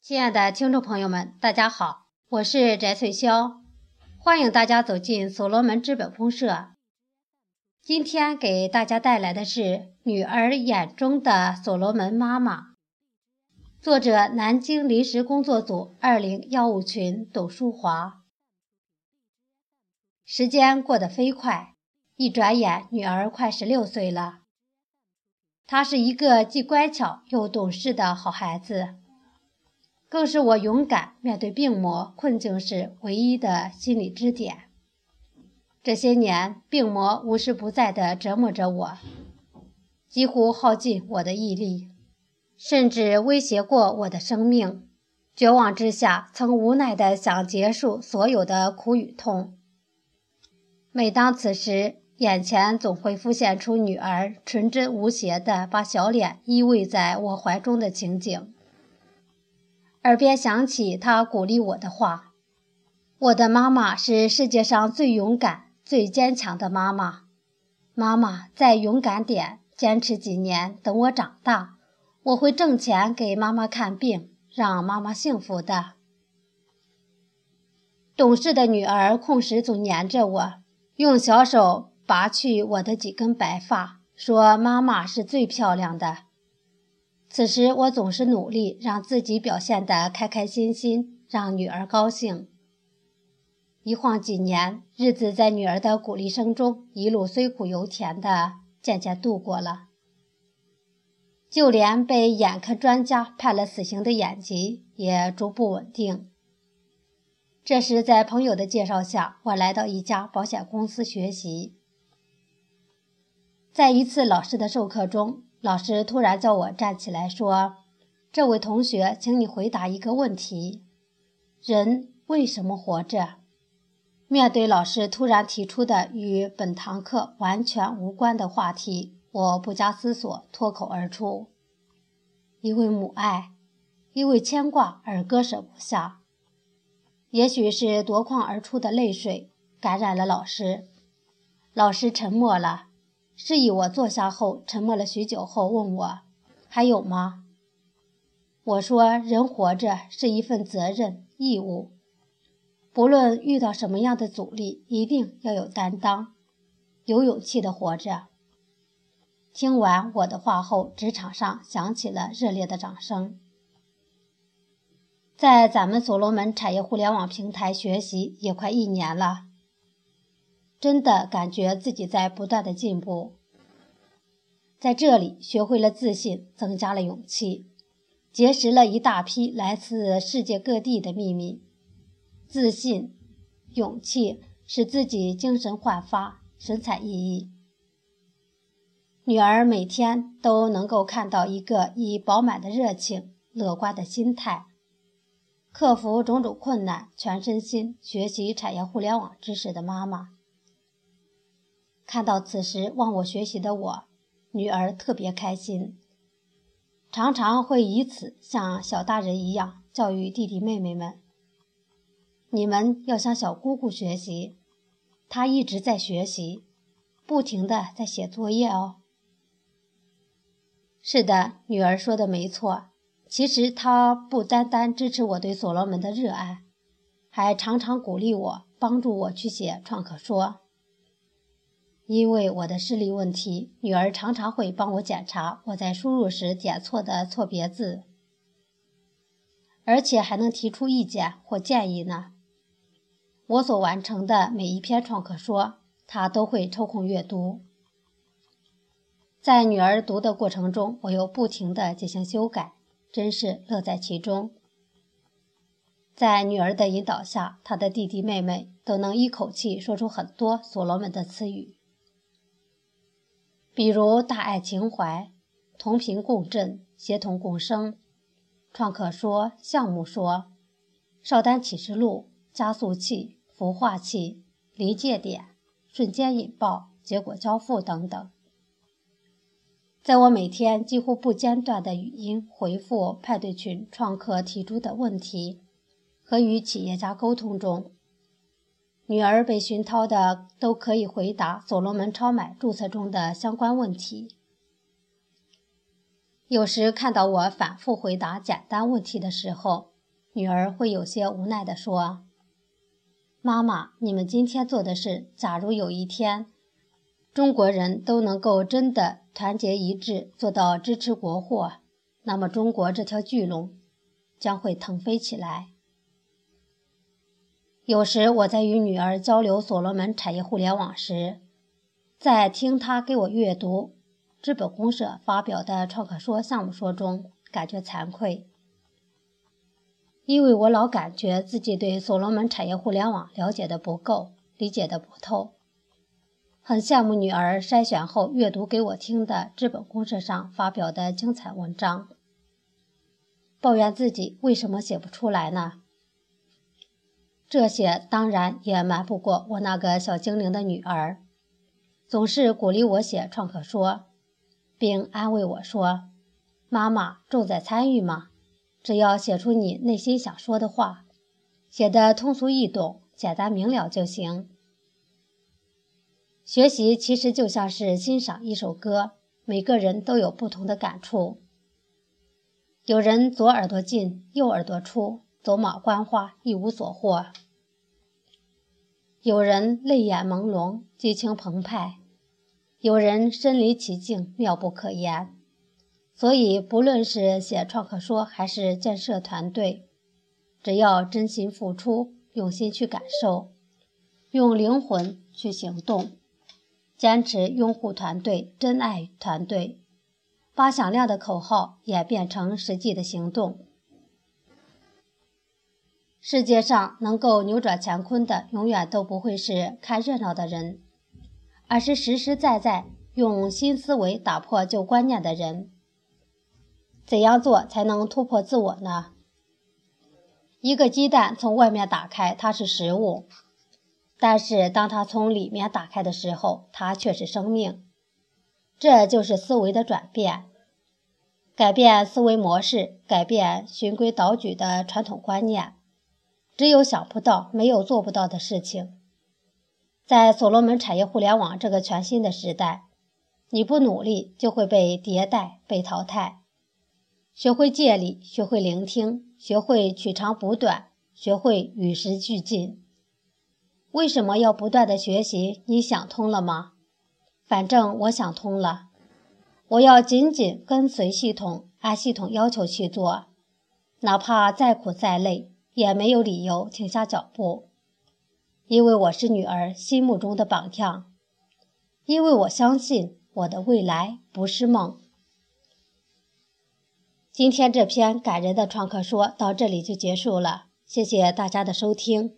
亲爱的听众朋友们，大家好，我是翟翠霄，欢迎大家走进所罗门资本公社。今天给大家带来的是《女儿眼中的所罗门妈妈》，作者南京临时工作组二零幺五群董淑华。时间过得飞快，一转眼，女儿快十六岁了。她是一个既乖巧又懂事的好孩子。更是我勇敢面对病魔困境时唯一的心理支点。这些年，病魔无时不在地折磨着我，几乎耗尽我的毅力，甚至威胁过我的生命。绝望之下，曾无奈地想结束所有的苦与痛。每当此时，眼前总会浮现出女儿纯真无邪地把小脸依偎在我怀中的情景。耳边响起他鼓励我的话：“我的妈妈是世界上最勇敢、最坚强的妈妈。妈妈再勇敢点，坚持几年，等我长大，我会挣钱给妈妈看病，让妈妈幸福的。”懂事的女儿空时总黏着我，用小手拔去我的几根白发，说：“妈妈是最漂亮的。”此时，我总是努力让自己表现得开开心心，让女儿高兴。一晃几年，日子在女儿的鼓励声中，一路虽苦犹甜的渐渐度过了。就连被眼科专家判了死刑的眼疾也逐步稳定。这时，在朋友的介绍下，我来到一家保险公司学习。在一次老师的授课中。老师突然叫我站起来说：“这位同学，请你回答一个问题：人为什么活着？”面对老师突然提出的与本堂课完全无关的话题，我不加思索，脱口而出：“因为母爱，因为牵挂而割舍不下。”也许是夺眶而出的泪水感染了老师，老师沉默了。示意我坐下后，沉默了许久后，问我：“还有吗？”我说：“人活着是一份责任义务，不论遇到什么样的阻力，一定要有担当，有勇气的活着。”听完我的话后，职场上响起了热烈的掌声。在咱们所罗门产业互联网平台学习也快一年了。真的感觉自己在不断的进步，在这里学会了自信，增加了勇气，结识了一大批来自世界各地的秘密。自信、勇气使自己精神焕发，神采奕奕。女儿每天都能够看到一个以饱满的热情、乐观的心态，克服种种困难，全身心学习产业互联网知识的妈妈。看到此时忘我学习的我，女儿特别开心，常常会以此像小大人一样教育弟弟妹妹们：“你们要向小姑姑学习，她一直在学习，不停的在写作业哦。”是的，女儿说的没错。其实她不单单支持我对所罗门的热爱，还常常鼓励我，帮助我去写创可说。因为我的视力问题，女儿常常会帮我检查我在输入时点错的错别字，而且还能提出意见或建议呢。我所完成的每一篇创客说，她都会抽空阅读。在女儿读的过程中，我又不停地进行修改，真是乐在其中。在女儿的引导下，她的弟弟妹妹都能一口气说出很多所罗门的词语。比如大爱情怀、同频共振、协同共生、创客说、项目说、少丹启示录、加速器、孵化器、临界点、瞬间引爆、结果交付等等。在我每天几乎不间断的语音回复派对群创客提出的问题和与企业家沟通中。女儿被熏陶的都可以回答所罗门超买注册中的相关问题。有时看到我反复回答简单问题的时候，女儿会有些无奈地说：“妈妈，你们今天做的事，假如有一天中国人都能够真的团结一致，做到支持国货，那么中国这条巨龙将会腾飞起来。”有时我在与女儿交流所罗门产业互联网时，在听她给我阅读。资本公社发表的创客说项目说中，感觉惭愧，因为我老感觉自己对所罗门产业互联网了解的不够，理解的不透。很羡慕女儿筛选后阅读给我听的资本公社上发表的精彩文章，抱怨自己为什么写不出来呢？这些当然也瞒不过我那个小精灵的女儿，总是鼓励我写创客说。并安慰我说：“妈妈重在参与嘛，只要写出你内心想说的话，写得通俗易懂、简单明了就行。”学习其实就像是欣赏一首歌，每个人都有不同的感触。有人左耳朵进，右耳朵出，走马观花，一无所获；有人泪眼朦胧，激情澎湃。有人身临其境，妙不可言。所以，不论是写创客说，还是建设团队，只要真心付出，用心去感受，用灵魂去行动，坚持拥护团队，珍爱团队，把响亮的口号演变成实际的行动。世界上能够扭转乾坤的，永远都不会是看热闹的人。而是实实在在用新思维打破旧观念的人。怎样做才能突破自我呢？一个鸡蛋从外面打开，它是食物；但是当它从里面打开的时候，它却是生命。这就是思维的转变，改变思维模式，改变循规蹈矩的传统观念。只有想不到，没有做不到的事情。在所罗门产业互联网这个全新的时代，你不努力就会被迭代、被淘汰。学会借力，学会聆听，学会取长补短，学会与时俱进。为什么要不断的学习？你想通了吗？反正我想通了。我要紧紧跟随系统，按系统要求去做，哪怕再苦再累，也没有理由停下脚步。因为我是女儿心目中的榜样，因为我相信我的未来不是梦。今天这篇感人的创客说到这里就结束了，谢谢大家的收听。